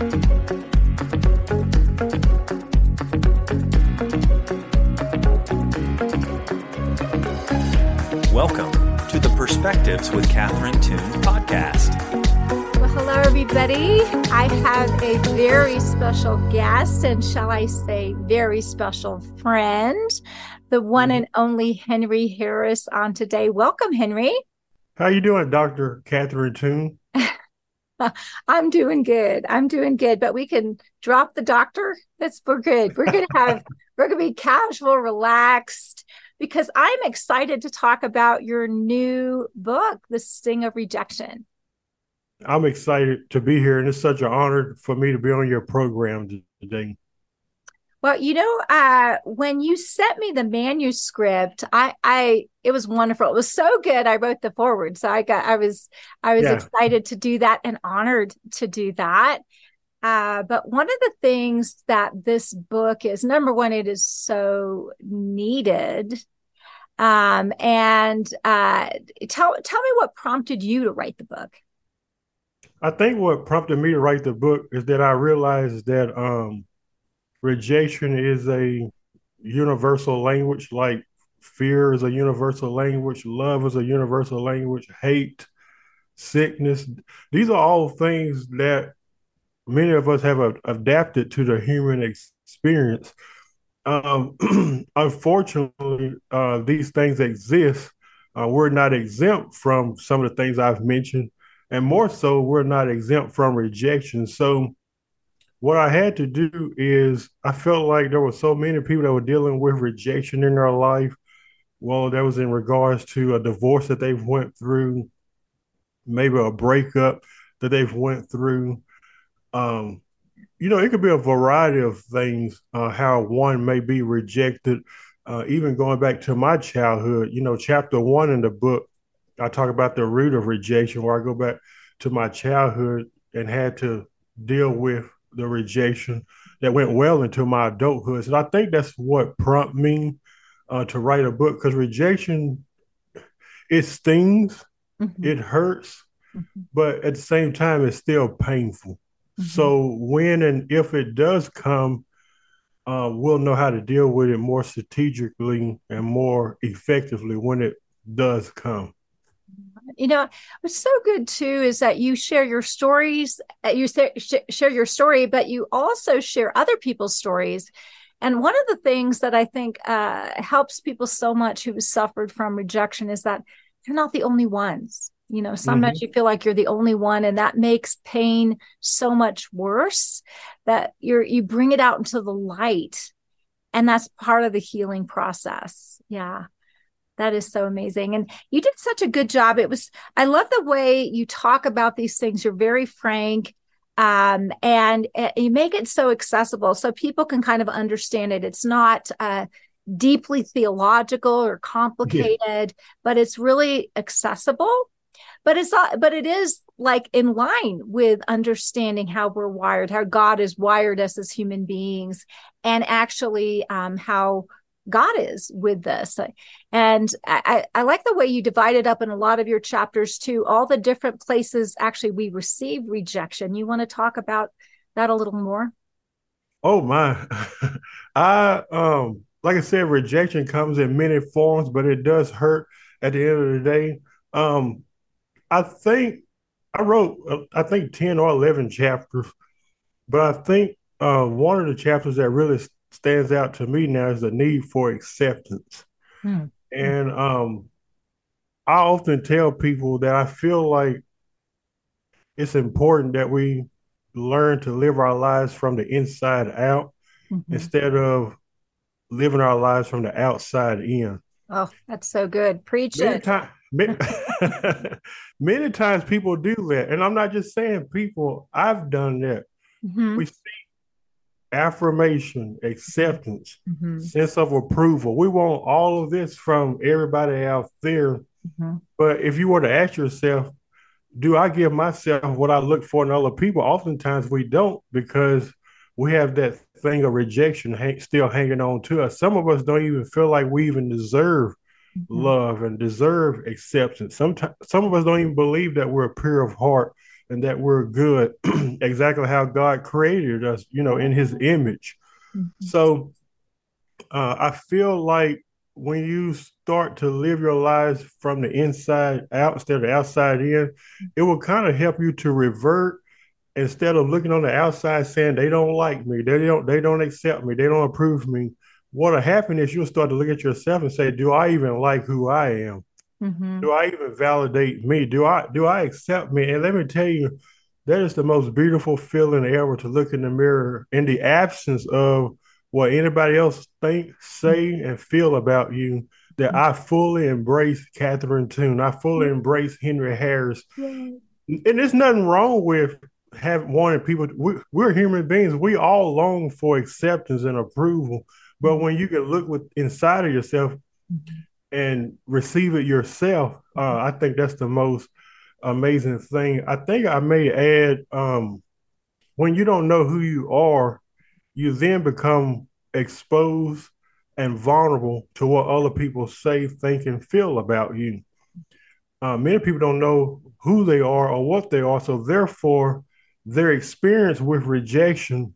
Welcome to the Perspectives with Catherine Toon podcast. Well, hello, everybody. I have a very special guest, and shall I say, very special friend, the one and only Henry Harris on today. Welcome, Henry. How are you doing, Dr. Catherine Toon? I'm doing good. I'm doing good, but we can drop the doctor. That's we're good. We're gonna have we're gonna be casual, relaxed, because I'm excited to talk about your new book, The Sting of Rejection. I'm excited to be here, and it's such an honor for me to be on your program today. Well, you know, uh, when you sent me the manuscript, I, I, it was wonderful. It was so good. I wrote the foreword, so I got, I was, I was yeah. excited to do that and honored to do that. Uh, but one of the things that this book is, number one, it is so needed. Um, and uh, tell tell me what prompted you to write the book. I think what prompted me to write the book is that I realized that um, rejection is a universal language like fear is a universal language love is a universal language hate sickness. These are all things that many of us have adapted to the human experience. Um, unfortunately uh, these things exist. Uh, we're not exempt from some of the things i've mentioned and more so we're not exempt from rejection. So what I had to do is I felt like there were so many people that were dealing with rejection in their life. Well, that was in regards to a divorce that they've went through, maybe a breakup that they've went through. Um, you know, it could be a variety of things uh, how one may be rejected. Uh, even going back to my childhood, you know, chapter one in the book, I talk about the root of rejection, where I go back to my childhood and had to deal with the rejection that went well into my adulthood. And I think that's what prompted me uh, to write a book because rejection, it stings, mm-hmm. it hurts, mm-hmm. but at the same time, it's still painful. Mm-hmm. So when and if it does come, uh, we'll know how to deal with it more strategically and more effectively when it does come you know what's so good too is that you share your stories uh, you share your story but you also share other people's stories. And one of the things that i think uh, helps people so much who have suffered from rejection is that you're not the only ones. You know sometimes mm-hmm. you feel like you're the only one and that makes pain so much worse that you're you bring it out into the light. And that's part of the healing process. Yeah that is so amazing. And you did such a good job. It was, I love the way you talk about these things. You're very frank um, and uh, you make it so accessible so people can kind of understand it. It's not uh, deeply theological or complicated, yeah. but it's really accessible. But it's not, but it is like in line with understanding how we're wired, how God has wired us as human beings, and actually um, how God is with this. And I, I like the way you divide it up in a lot of your chapters too, all the different places actually we receive rejection. You want to talk about that a little more? Oh my. I um like I said, rejection comes in many forms, but it does hurt at the end of the day. Um I think I wrote uh, I think 10 or 11 chapters, but I think uh, one of the chapters that really stands out to me now is the need for acceptance. Hmm. And um, I often tell people that I feel like it's important that we learn to live our lives from the inside out mm-hmm. instead of living our lives from the outside in. Oh, that's so good. Preach many it. Time, many, many, times people do that. And I'm not just saying people, I've done that. Mm-hmm. We see affirmation, acceptance, mm-hmm. sense of approval. We want all of this from everybody out there. Mm-hmm. But if you were to ask yourself, do I give myself what I look for in other people? Oftentimes we don't because we have that thing of rejection hang, still hanging on to us. Some of us don't even feel like we even deserve mm-hmm. love and deserve acceptance. Sometimes some of us don't even believe that we're pure of heart and that we're good, exactly how God created us, you know, in his image. Mm-hmm. So uh, I feel like when you start to live your lives from the inside out instead of outside in, it will kind of help you to revert instead of looking on the outside saying they don't like me, they don't they don't accept me, they don't approve me. What'll happen is you'll start to look at yourself and say, Do I even like who I am? Mm-hmm. Do I even validate me? Do I do I accept me? And let me tell you, that is the most beautiful feeling ever to look in the mirror in the absence of what anybody else think, say, mm-hmm. and feel about you. That I mm-hmm. fully embrace Catherine Toon. I fully mm-hmm. embrace Henry Harris. And there's nothing wrong with have wanted people. We, we're human beings. We all long for acceptance and approval. But when you can look with inside of yourself and receive it yourself, uh, I think that's the most amazing thing. I think I may add um, when you don't know who you are, you then become exposed and vulnerable to what other people say, think, and feel about you. Uh, many people don't know who they are or what they are, so therefore, their experience with rejection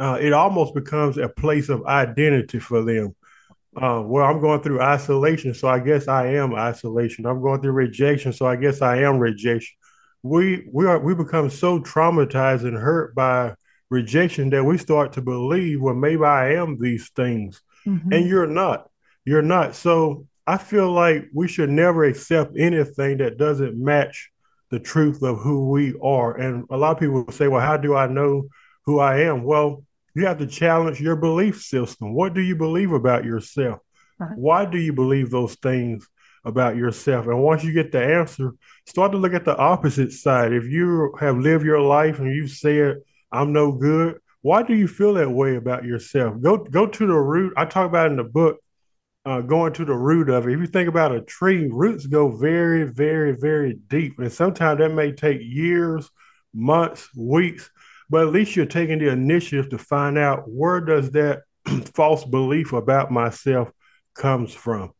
uh, it almost becomes a place of identity for them. Uh, well, I'm going through isolation, so I guess I am isolation. I'm going through rejection, so I guess I am rejection. We we are we become so traumatized and hurt by rejection that we start to believe, well, maybe I am these things, mm-hmm. and you're not. You're not. So I feel like we should never accept anything that doesn't match the truth of who we are. And a lot of people say, well, how do I know who I am? Well, you have to challenge your belief system. What do you believe about yourself? Why do you believe those things about yourself? And once you get the answer, start to look at the opposite side. If you have lived your life and you've said, I'm no good, why do you feel that way about yourself? Go go to the root. I talk about in the book, uh, going to the root of it. If you think about a tree, roots go very, very, very deep. And sometimes that may take years, months, weeks but at least you're taking the initiative to find out where does that false belief about myself comes from.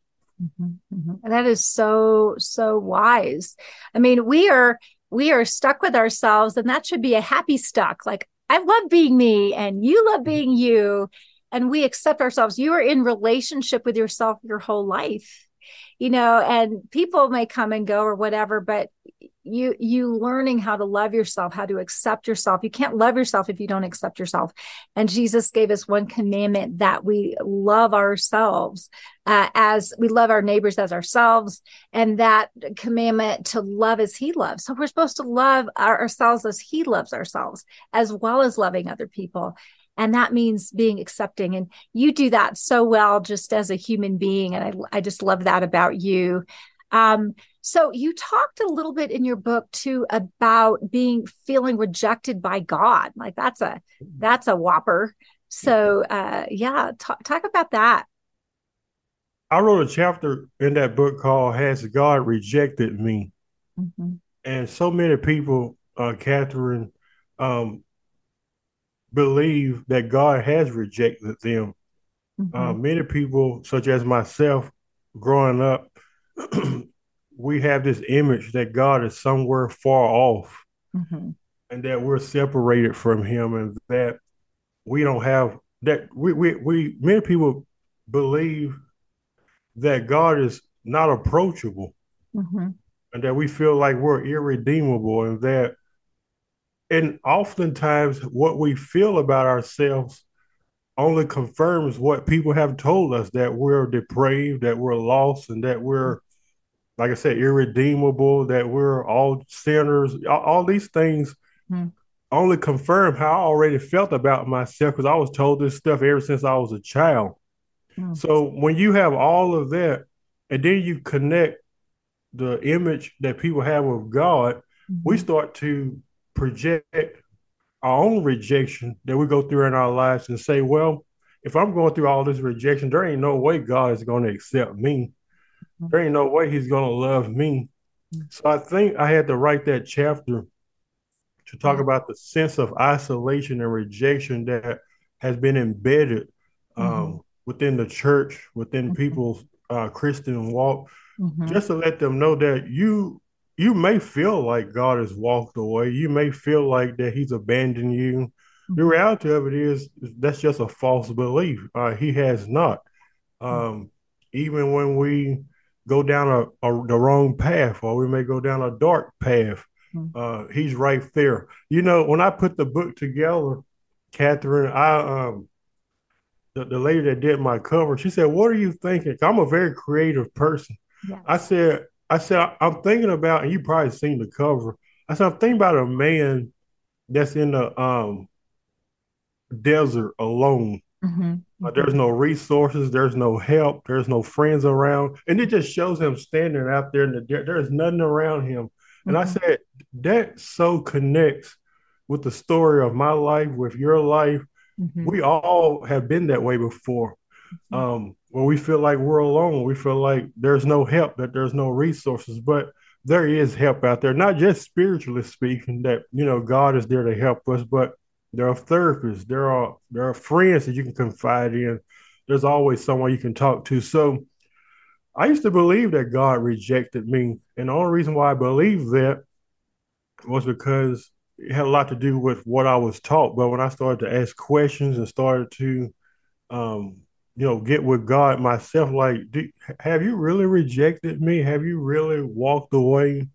Mm-hmm, mm-hmm. That is so so wise. I mean we are we are stuck with ourselves and that should be a happy stuck. Like i love being me and you love being you and we accept ourselves. You are in relationship with yourself your whole life. You know and people may come and go or whatever but you you learning how to love yourself how to accept yourself. You can't love yourself if you don't accept yourself. And jesus gave us one commandment that we love ourselves uh, as we love our neighbors as ourselves. And that commandment to love as he loves. So we're supposed to love our, ourselves as he loves ourselves as well as loving other people. And that means being accepting. And you do that so well just as a human being. And i, I just love that about you. Um, so you talked a little bit in your book too about being feeling rejected by God. Like that's a that's a whopper. So uh, yeah, talk, talk about that. I wrote a chapter in that book called "Has God Rejected Me?" Mm-hmm. And so many people, uh, Catherine, um, believe that God has rejected them. Mm-hmm. Uh, many people, such as myself, growing up, we have this image that God is somewhere far off mm-hmm. and that we're separated from him and that we don't have that we, we we many people believe that God is not approachable mm-hmm. and that we feel like we're irredeemable and that and oftentimes what we feel about ourselves only confirms what people have told us that we're depraved, that we're lost, and that we're like I said, irredeemable, that we're all sinners, all, all these things mm-hmm. only confirm how I already felt about myself because I was told this stuff ever since I was a child. Mm-hmm. So when you have all of that, and then you connect the image that people have of God, mm-hmm. we start to project our own rejection that we go through in our lives and say, well, if I'm going through all this rejection, there ain't no way God is going to accept me there ain't no way he's gonna love me. So I think I had to write that chapter to talk about the sense of isolation and rejection that has been embedded um, mm-hmm. within the church, within mm-hmm. people's uh, Christian walk, mm-hmm. just to let them know that you you may feel like God has walked away. You may feel like that He's abandoned you. The Mm-hmm. reality of it is that's just a false belief. Uh, he has not. Um, even when we go down a, a, the wrong path, or we may go down a dark path, Mhm. uh, he's right there. You know, when I put the book together, Catherine, I um, the, the lady that did my cover, she said, "What are you thinking?" I'm a very creative person. I said, I said, I'm thinking about, and you probably seen the cover. I said, I'm thinking about a man that's in the um desert alone. Mhm. Uh, there's no resources, there's no help, there's no friends around, and it just shows him standing out there in the desert. There's nothing around him, and I Mhm. said that so connects with the story of my life, with your life. Mhm. We all have been that way before. Um, when we feel like we're alone, we feel like there's no help, that there's no resources, but there is help out there, not just spiritually speaking, that you know, God is there to help us, but there are therapists, there are there are friends that you can confide in. There's always someone you can talk to. So I used to believe that God rejected me. And the only reason why I believed that was because it had a lot to do with what I was taught. But when I started to ask questions and started to um, you know, get with God myself. Like, do, have you really rejected me? Have you really walked away?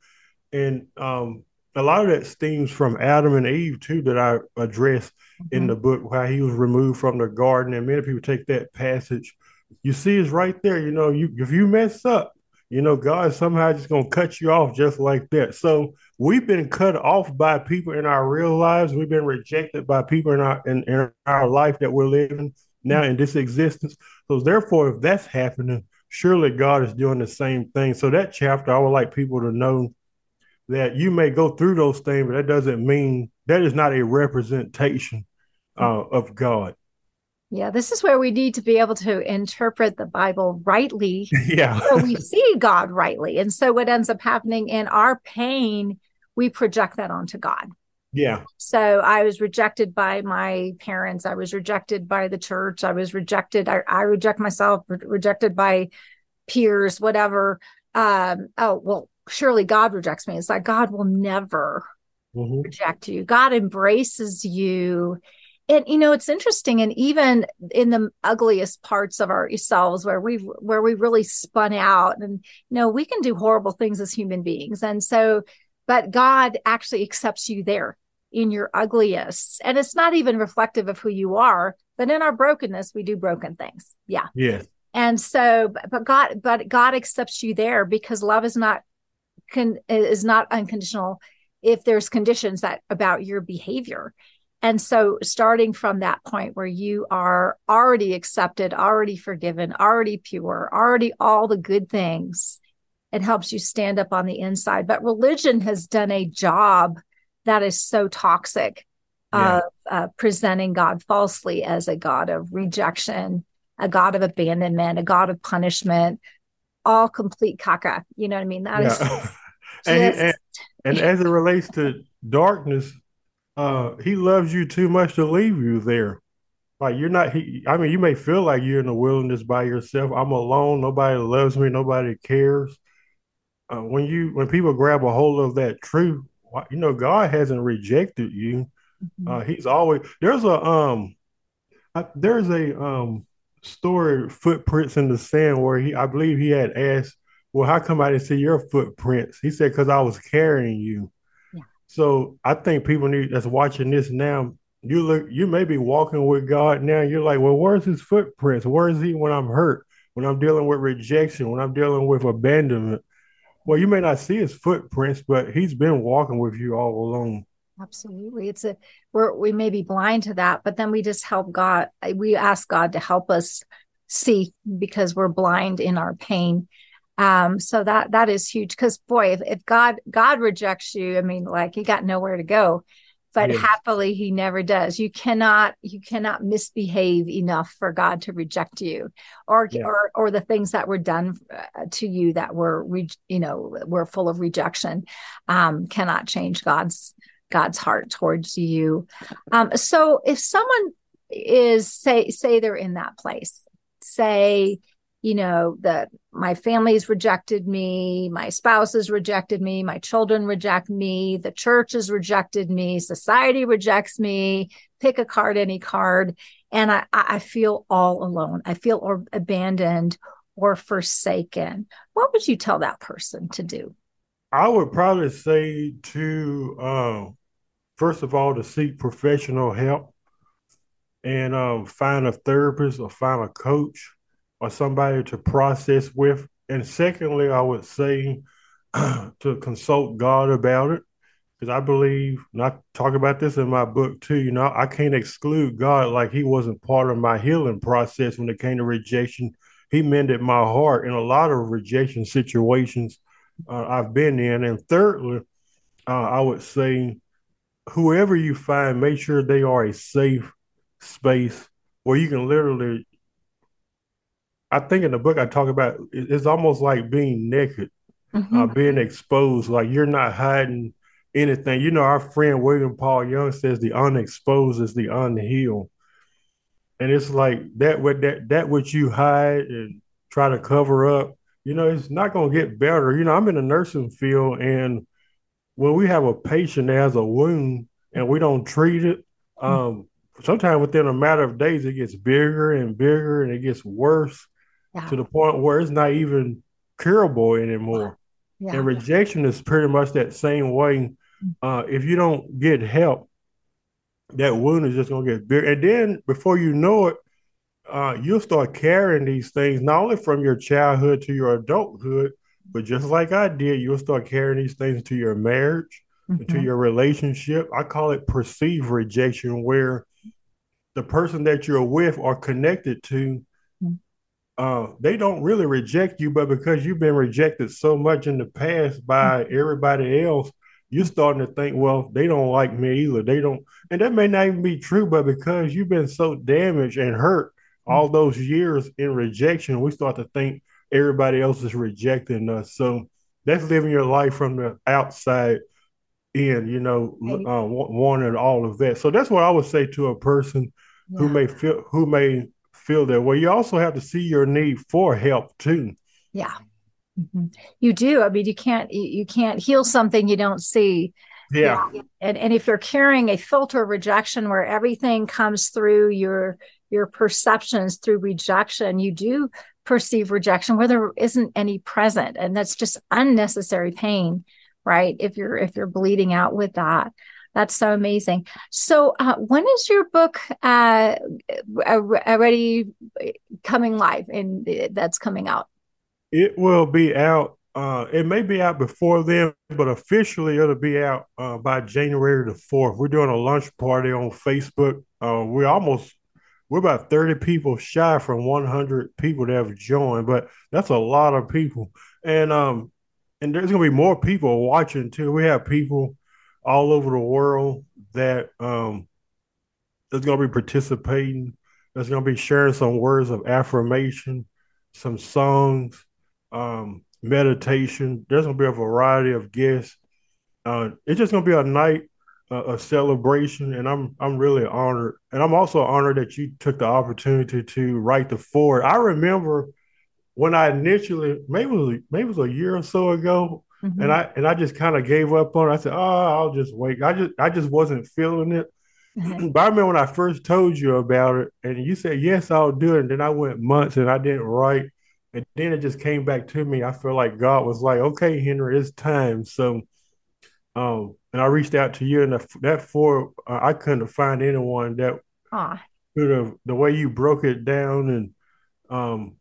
And um, a lot of that stems from Adam and Eve too, that I address in Mhm. the book, how he was removed from the garden. And many people take that passage. You see, it's right there. You know, you if you mess up, you know, God is somehow just gonna cut you off just like that. So we've been cut off by people in our real lives. We've been rejected by people in our in, in our life that we're living now in this existence. So therefore, if that's happening, surely God is doing the same thing. So that chapter, I would like people to know that you may go through those things, but that doesn't mean that is not a representation uh, of God. Yeah, this is where we need to be able to interpret the Bible rightly yeah. so we see God rightly. And so what ends up happening in our pain, we project that onto God. Yeah. So I was rejected by my parents. I was rejected by the church. I was rejected. I, I reject myself, re- rejected by peers, whatever. Um, oh, well, surely God rejects me. It's like God will never Mhm. reject you. God embraces you. And you know, it's interesting. And even in the ugliest parts of ourselves where we've where we really spun out and you know, we can do horrible things as human beings. And so, but God actually accepts you there in your ugliest. And it's not even reflective of who you are, but in our brokenness, we do broken things. Yeah. Yeah. And so, but God, but God accepts you there because love is not con, is not unconditional if there's conditions that about your behavior. And so, starting from that point where you are already accepted, already forgiven, already pure, already all the good things, it helps you stand up on the inside. But religion has done a job that is so toxic Yeah. of uh, presenting God falsely as a God of rejection, a God of abandonment, a God of punishment, all complete caca. You know what I mean? That is Yeah. and, just- and and as it relates to darkness, uh, he loves you too much to leave you there. Like you're not. He, I mean, you may feel like you're in the wilderness by yourself. I'm alone. Nobody loves me. Nobody cares. Uh, when you when people grab a hold of that truth, you know God hasn't rejected you. Uh, he's always there's a um I, there's a um story footprints in the sand where he I believe he had asked, well, how come I didn't see your footprints? He said because I was carrying you. Yeah. So I think people need that's watching this now. You look, you may be walking with God now. You're like, well, where's his footprints? Where is he when I'm hurt? When I'm dealing with rejection? When I'm dealing with abandonment? Well, you may not see his footprints, but he's been walking with you all along. Absolutely. It's a we're we may be blind to that, but then we just help God. We ask God to help us see because we're blind in our pain. Um, so that that is huge because boy, if, if God God rejects you, I mean, like you got nowhere to go. But Yes. happily he never does. You cannot you cannot misbehave enough for God to reject you or Yeah. or or the things that were done uh, to you that were re, you know were full of rejection um cannot change God's God's heart towards you. Um, so if someone is say say they're in that place, say, you know the my family's rejected me my spouse has rejected me my children reject me the church has rejected me society rejects me pick a card any card and i i feel all alone. I feel or abandoned or forsaken. What would you tell that person to do? I would probably say to um, first of all to seek professional help and um, find a therapist or find a coach or somebody to process with. And secondly, I would say to consult God about it. Because I believe, and I talk about this in my book too, you know, I can't exclude God like he wasn't part of my healing process when it came to rejection. He mended my heart in a lot of rejection situations uh, I've been in. And thirdly, uh, I would say, whoever you find, make sure they are a safe space where you can literally I think in the book I talk about it's almost like being naked, mm-hmm. uh, being exposed. Like you're not hiding anything. You know, our friend William Paul Young says the unexposed is the unhealed, and it's like that. What that that what you hide and try to cover up. You know, it's not going to get better. You know, I'm in the nursing field, and when we have a patient that has a wound and we don't treat it, mm-hmm. um, sometimes within a matter of days it gets bigger and bigger and it gets worse yeah. to the point where it's not even curable anymore. Yeah. And rejection is pretty much that same way. Uh, if you don't get help, that wound is just gonna get bigger. And then before you know it, uh, you'll start carrying these things not only from your childhood to your adulthood, but just like I did, you'll start carrying these things to your marriage, mm-hmm. to your relationship. I call it perceived rejection, where the person that you're with or connected to uh, they don't really reject you, but because you've been rejected so much in the past by everybody else, you're starting to think, well, they don't like me either. They don't, and that may not even be true, but because you've been so damaged and hurt all those years in rejection, we start to think everybody else is rejecting us. So that's living your life from the outside in, you know, uh, wanting all of that. So that's what I would say to a person yeah. who may feel, who may feel that way. You also have to see your need for help too. Yeah. Mm-hmm. You do. I mean, you can't you can't heal something you don't see. Yeah. And and if you're carrying a filter of rejection where everything comes through your your perceptions through rejection, you do perceive rejection where there isn't any present. And that's just unnecessary pain, right? If you're if you're bleeding out with that. That's so amazing. So, uh, when is your book uh, already coming live and that's coming out? It will be out. Uh, it may be out before then, but officially it'll be out uh, by January the fourth. We're doing a lunch party on Facebook. Uh, we're almost we're about 30 people shy from 100 people that have joined, but that's a lot of people. And um, and there's gonna be more people watching too. We have people all over the world that um, that's to be participating. That's to be sharing some words of affirmation, some songs, um, meditation. There's to be a variety of guests. Uh, it's just to be a night, uh, a celebration, and I'm I'm really honored, and I'm also honored that you took the opportunity to write the foreword. I remember when I initially, maybe it was, maybe it was a year or so ago, Mm-hmm. And I and I just kind of gave up on it. I said, "Oh, I'll just wait." I just I just wasn't feeling it. Mm-hmm. But I remember when I first told you about it, and you said, "Yes, I'll do it." And then I went months and I didn't write, and then it just came back to me. I feel like God was like, "Okay, Henry, it's time." So, um, and I reached out to you, and the, that for uh, I couldn't find anyone that could have the way you broke it down and um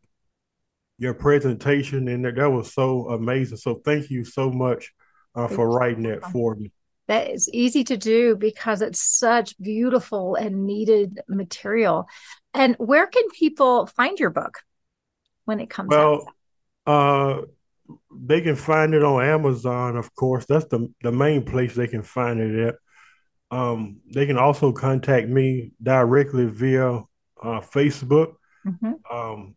your presentation, and that, that was so amazing. So thank you so much uh, for writing that for me. That is easy to do because it's such beautiful and needed material. And where can people find your book when it comes well, out? Uh, they can find it on Amazon, of course. That's the the main place they can find it at. Um, they can also contact me directly via uh, Facebook. Mm-hmm. Um,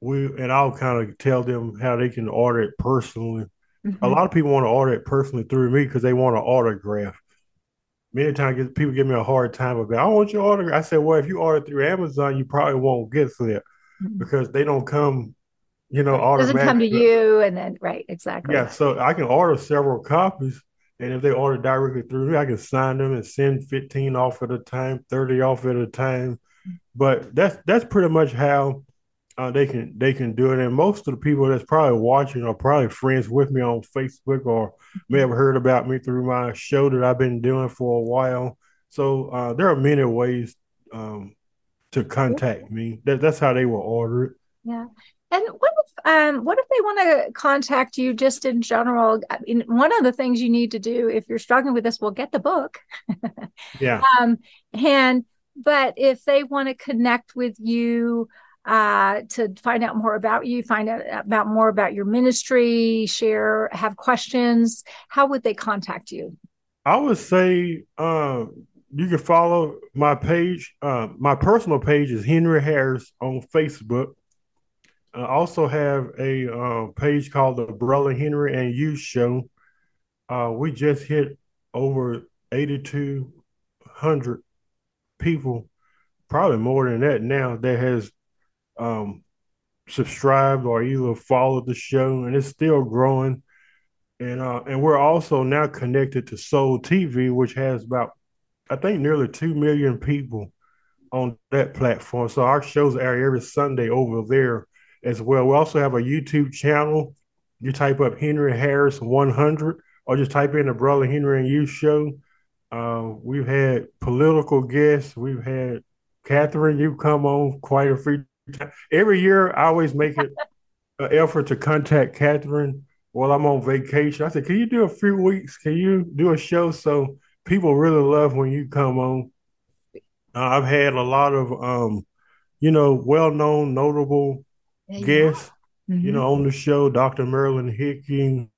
we and I'll kind of tell them how they can order it personally. Mm-hmm. A lot of people want to order it personally through me because they want an autograph. Many times people give me a hard time about, I want your autograph. I said, well, if you order through Amazon, you probably won't get it mm-hmm. because they don't come you know, doesn't come to you, and then right, exactly. Yeah, so I can order several copies, and if they order directly through me, I can sign them and send fifteen off at a time, thirty off at a time. But that's that's pretty much how uh, they can they can do it. And most of the people that's probably watching are probably friends with me on Facebook or may have heard about me through my show that I've been doing for a while. So uh, there are many ways um, to contact me. That, that's how they will order it. Yeah. And what if um, what if they want to contact you just in general? I mean, one of the things you need to do if you're struggling with this, well, get the book. yeah. Um, and but if they want to connect with you uh, to find out more about you, find out about more about your ministry, share, have questions, how would they contact you? I would say uh, you can follow my page. Uh, my personal page is Henry Harris on Facebook. I also have a uh, page called the Brother Henry and You Show. Uh, we just hit over 8,200 people, probably more than that now, that has um, subscribed or either followed the show, and it's still growing. And uh, and we're also now connected to Soul TV, which has about I think nearly two million people on that platform. So our shows air every Sunday over there as well. We also have a YouTube channel. You type up Henry Harris 100, or just type in the Brother Henry and You show. Uh, we've had political guests. We've had Catherine. You come on quite a few times. Every year, I always make it an effort to contact Catherine while I'm on vacation. I said, "Can you do a few weeks? Can you do a show?" So people really love when you come on. Uh, I've had a lot of, um, you know, well-known, notable guests, mm-hmm. you know, on the show. Dr. Marilyn Hickey,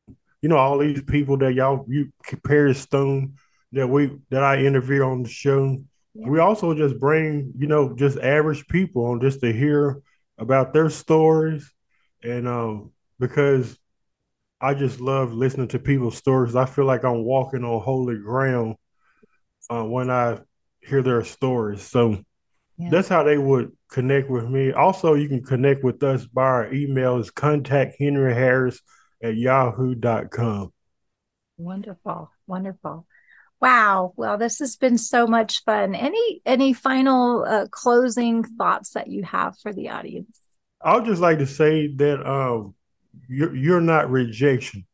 you know, all these people that y'all, you, Perry Stone, that we that I interview on the show. Yeah. We also just bring, you know, just average people on just to hear about their stories, and um, because I just love listening to people's stories. I feel like I'm walking on holy ground uh, when I hear their stories. So yeah. that's how they would connect with me. Also, you can connect with us by our email is contact Henry Harris at yahoo.com. Wonderful. Wonderful. Wow. Well, this has been so much fun. Any any final uh, closing thoughts that you have for the audience? I would just like to say that um, you're, you're not rejection.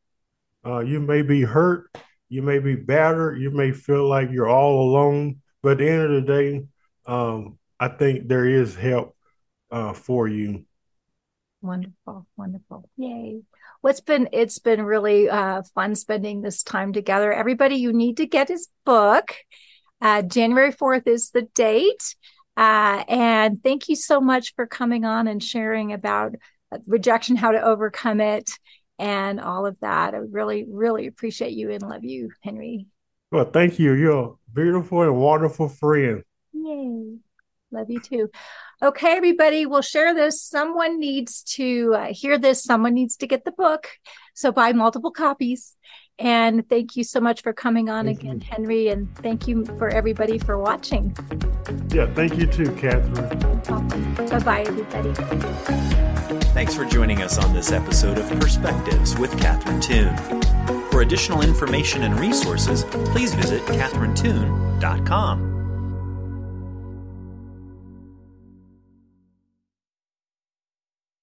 Uh, you may be hurt, you may be battered, you may feel like you're all alone, but at the end of the day, um, I think there is help uh, for you. Wonderful, wonderful. Yay. Well, it's been it's been really uh, fun spending this time together. Everybody, you need to get his book. Uh, January 4th is the date. Uh, and thank you so much for coming on and sharing about rejection, how to overcome it, and all of that. I really, really appreciate you and love you, Henry. Well, thank you. You're a beautiful and wonderful friend. Yay. Love you too. Okay, everybody, we'll share this. Someone needs to uh, hear this. Someone needs to get the book. So buy multiple copies. And thank you so much for coming on thank again, you. Henry. And thank you for everybody for watching. Yeah, thank you too, Catherine. Bye bye, everybody. Thanks for joining us on this episode of Perspectives with Catherine Toon. For additional information and resources, please visit catherinetoon.com.